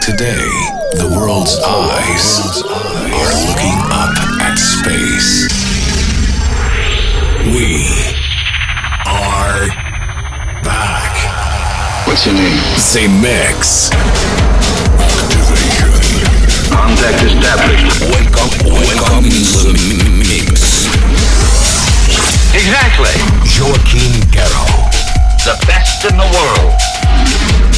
Today, the world's eyes are looking up at space. We are back. What's your name? Say Mix. Contact established. Welcome, welcome to the mix. Exactly. Joaquin Garro, The best in the world. Thank you.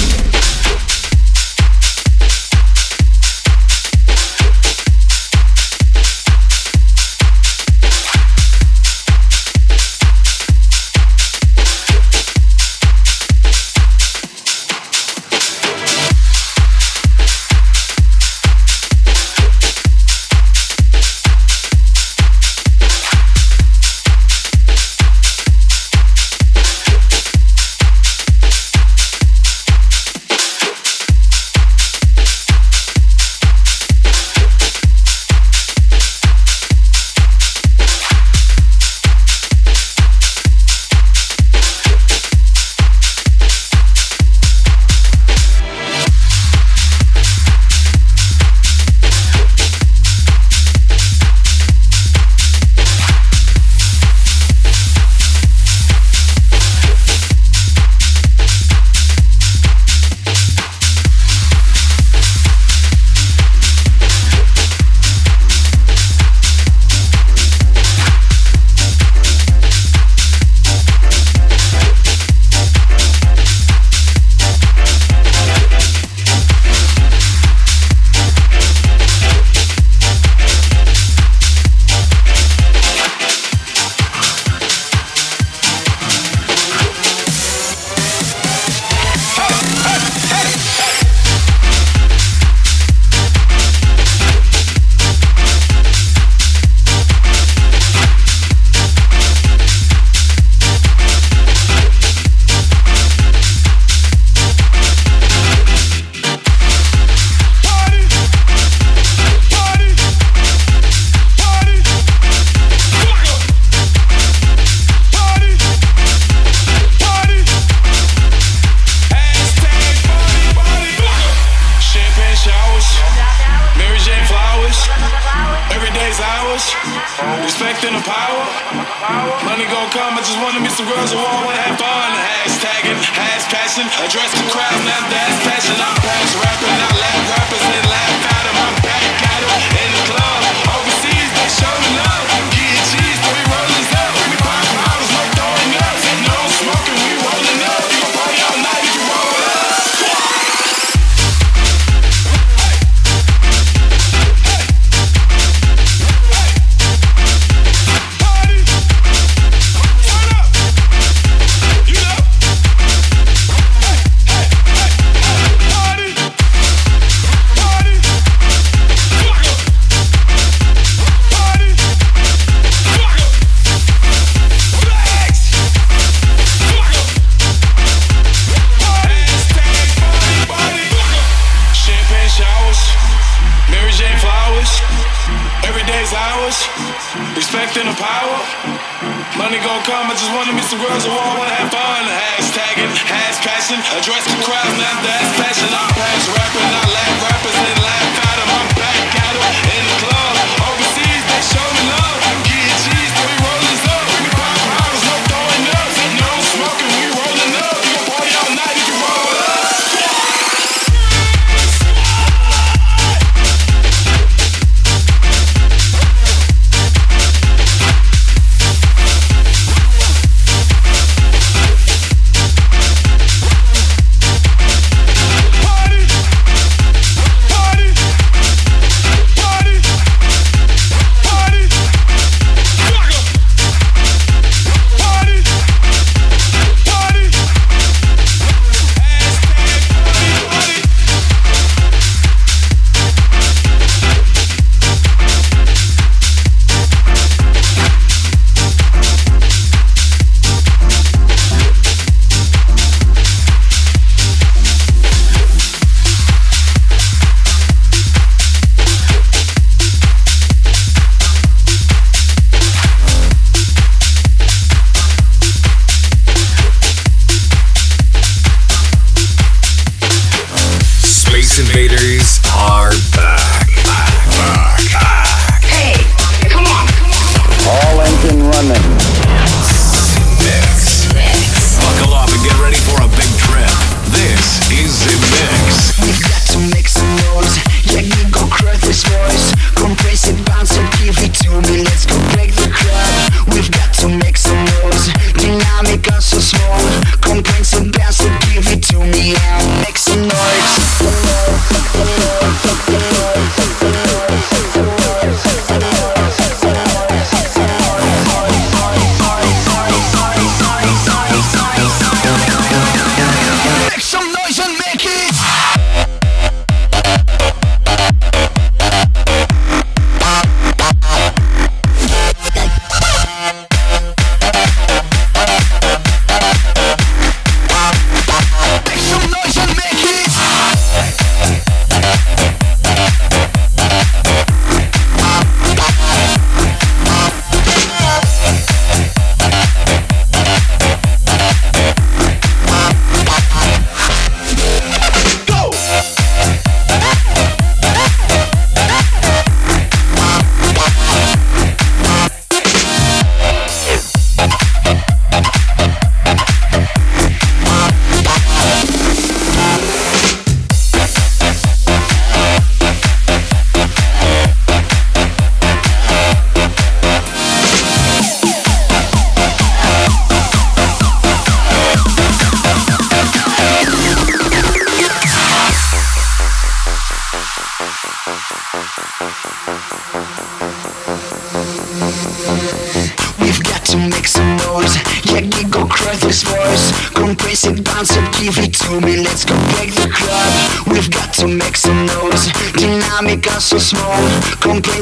now that's passion. on page, past rapping. I'm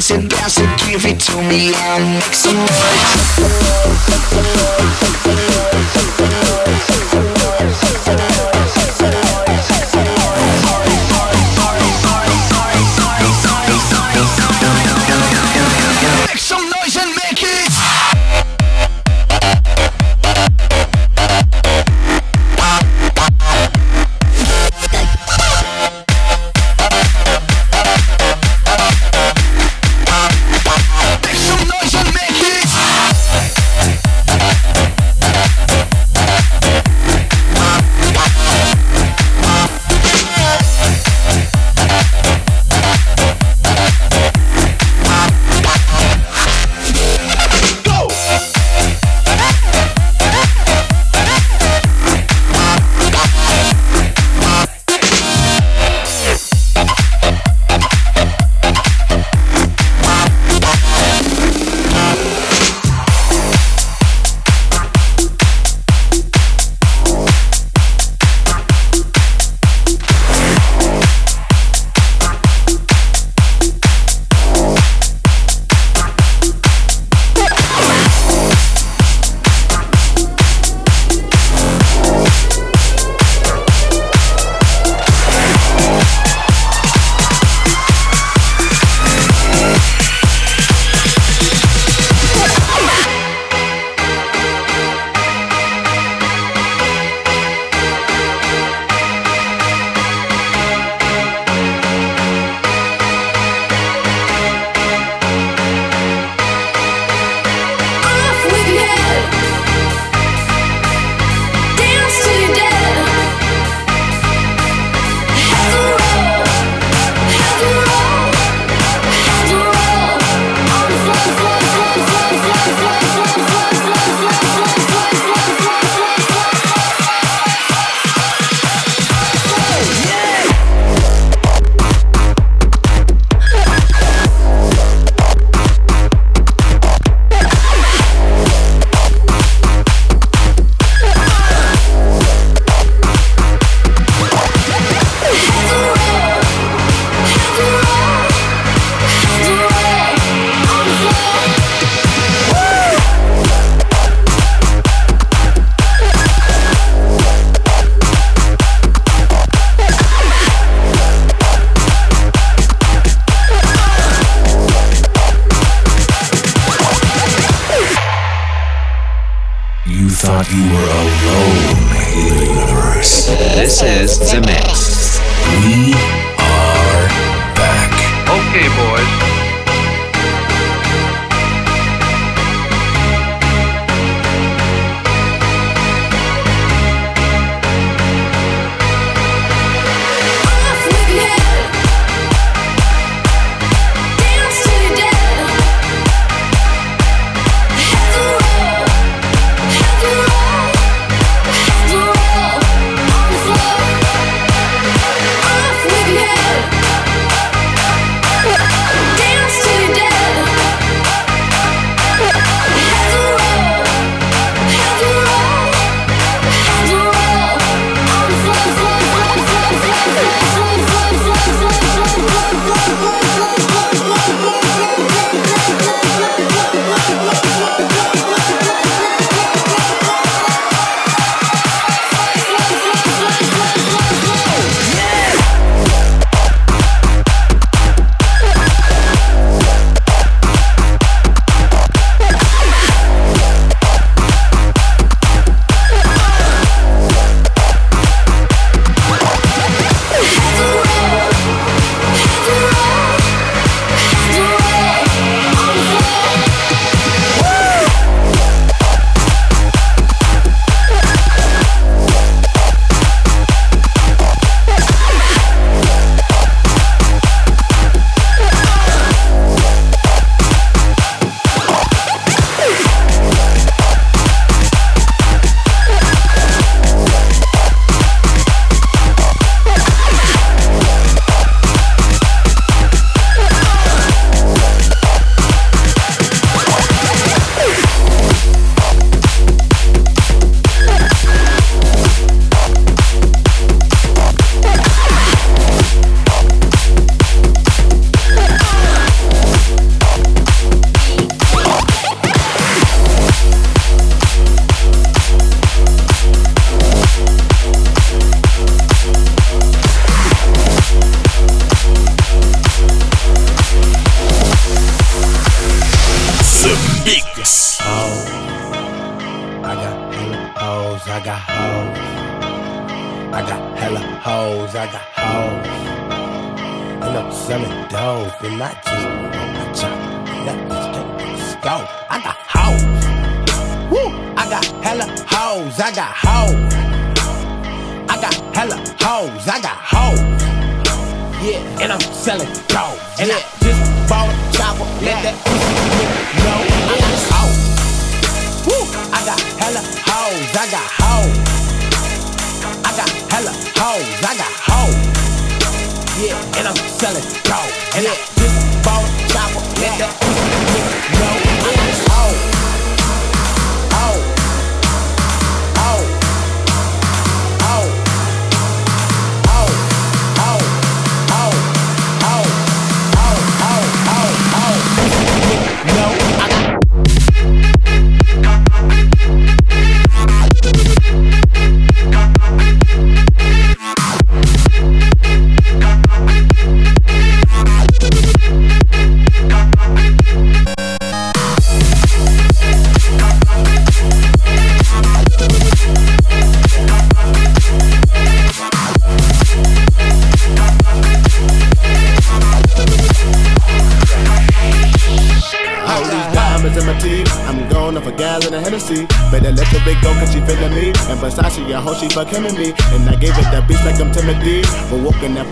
bounce it, bounce it, give it to me and make some noise.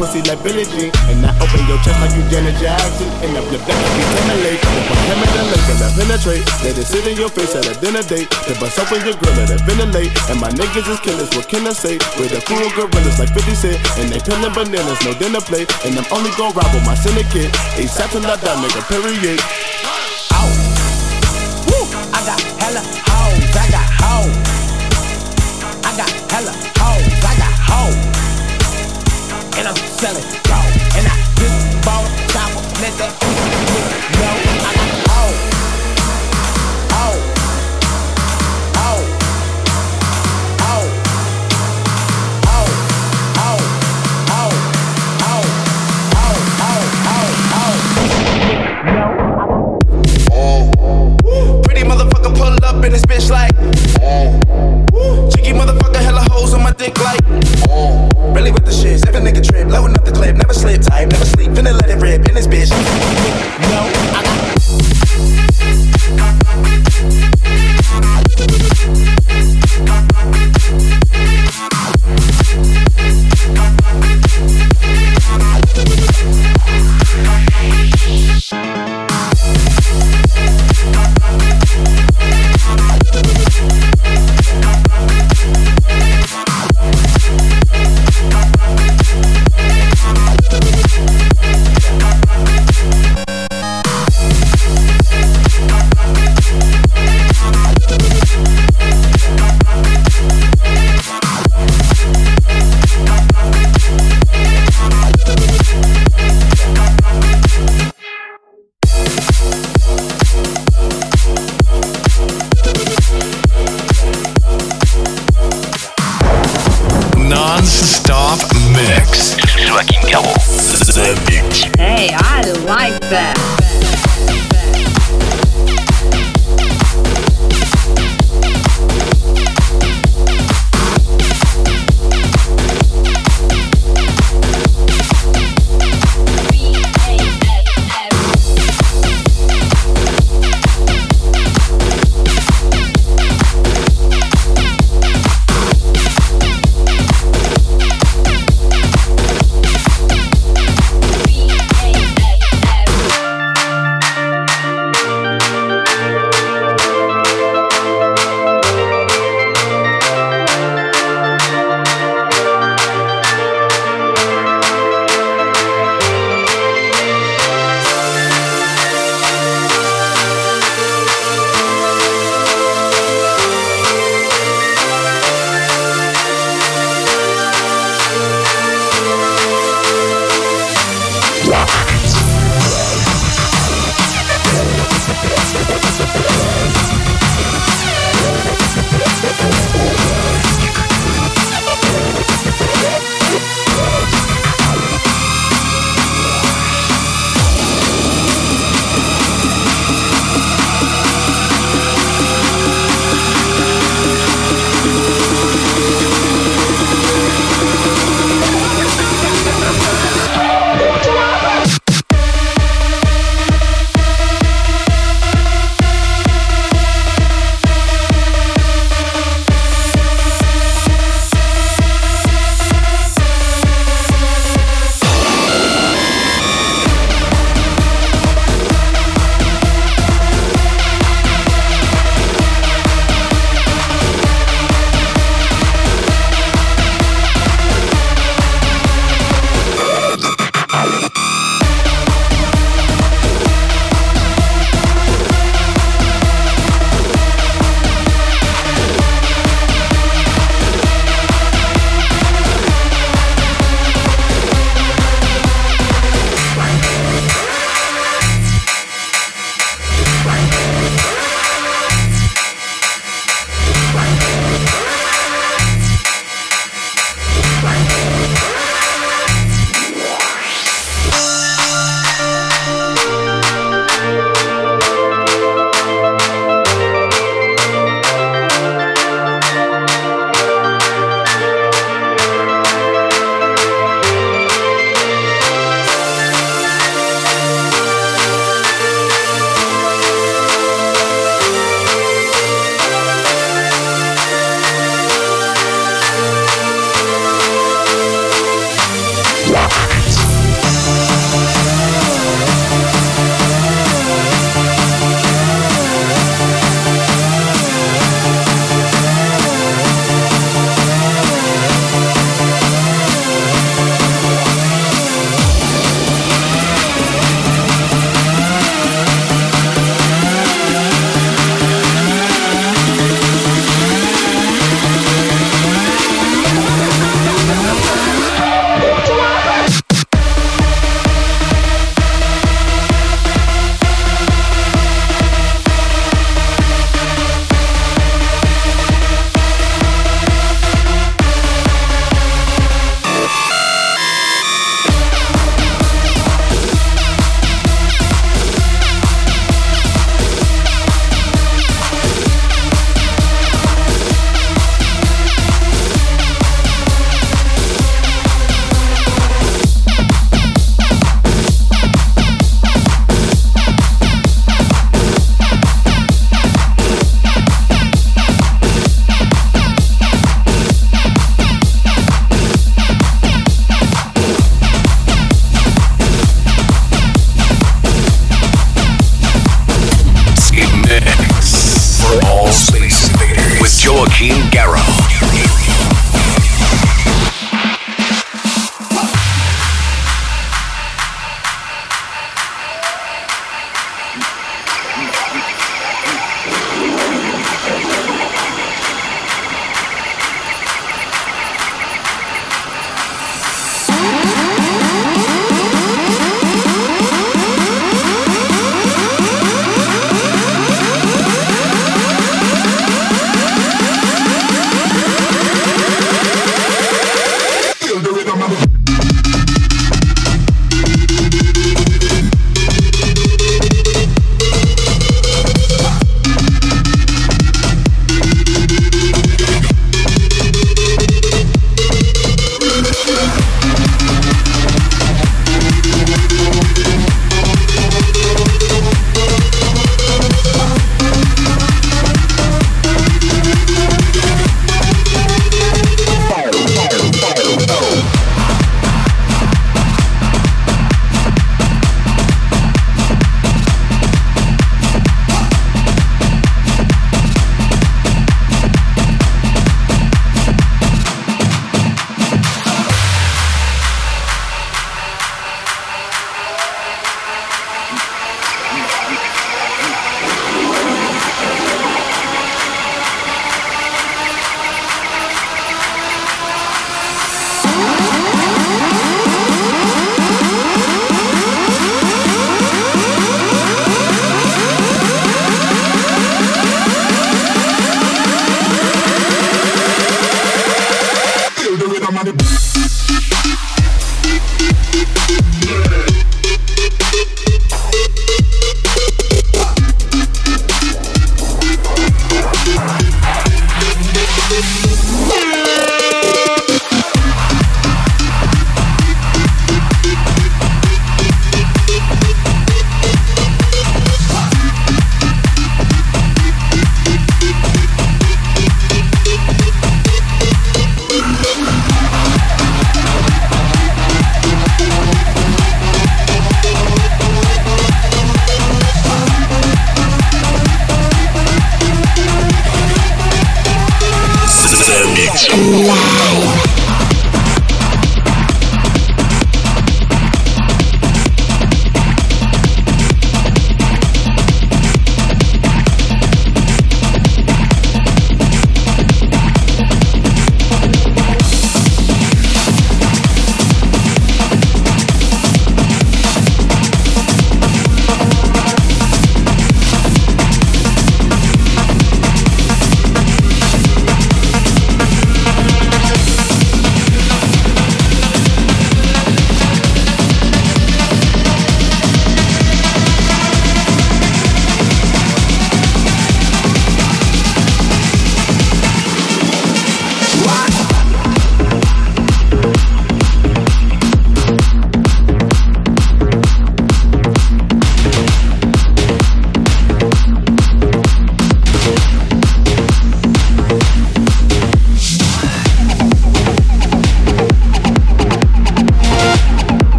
pussy like Billie Jean. And I open your chest like you Janet Jackson. And I flip that like you Timberlake. If I hammer the lake, and I penetrate. Let it sit in your face at a dinner date. The bust open your grill, let it ventilate. And my niggas is killers, what can I say? With a the cool gorillas like 50 Cent. And they peeling bananas, no dinner plate. And I'm only gon' rob with my syndicate. ASAP till I die, nigga, period.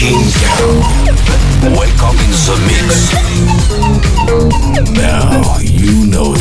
Wake up in the mix. Now you know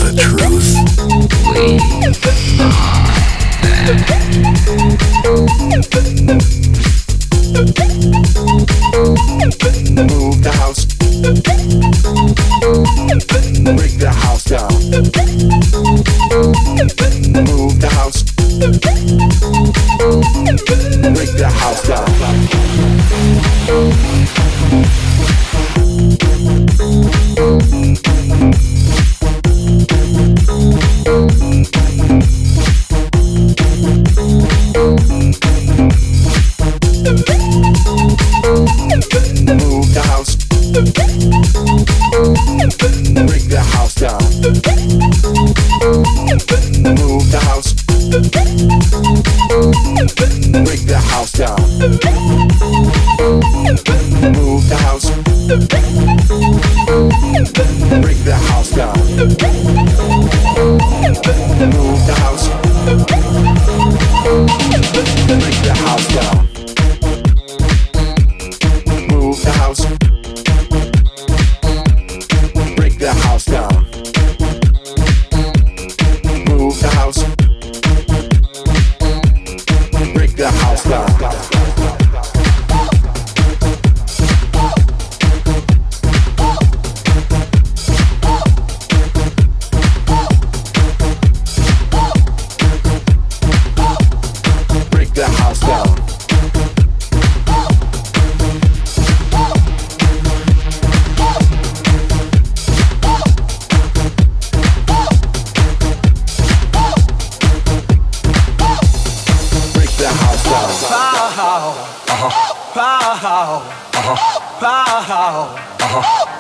pow,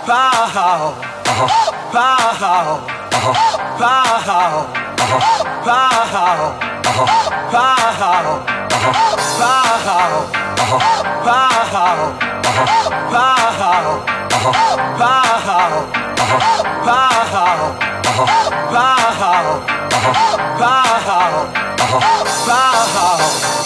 pow, pow, pow, pow, pow, pow, pow, pow, pow, pow, pow, pow, pow, pow.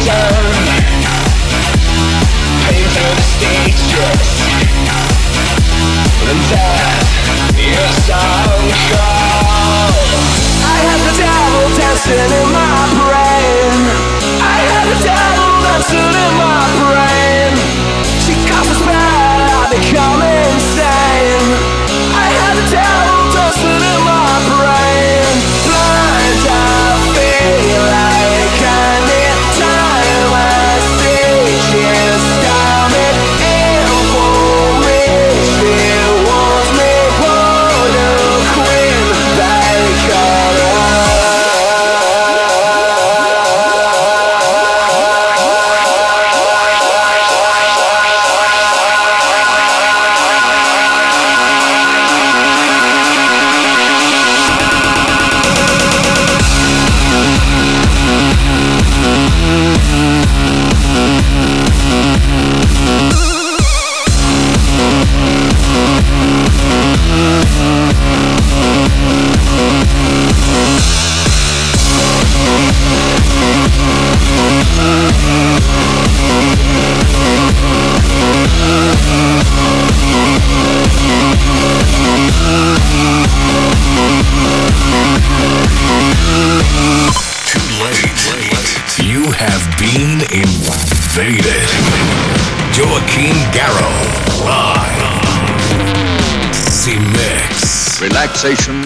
return Paint that is I the devil in my brain I have the devil dancing in my brain. Conversation.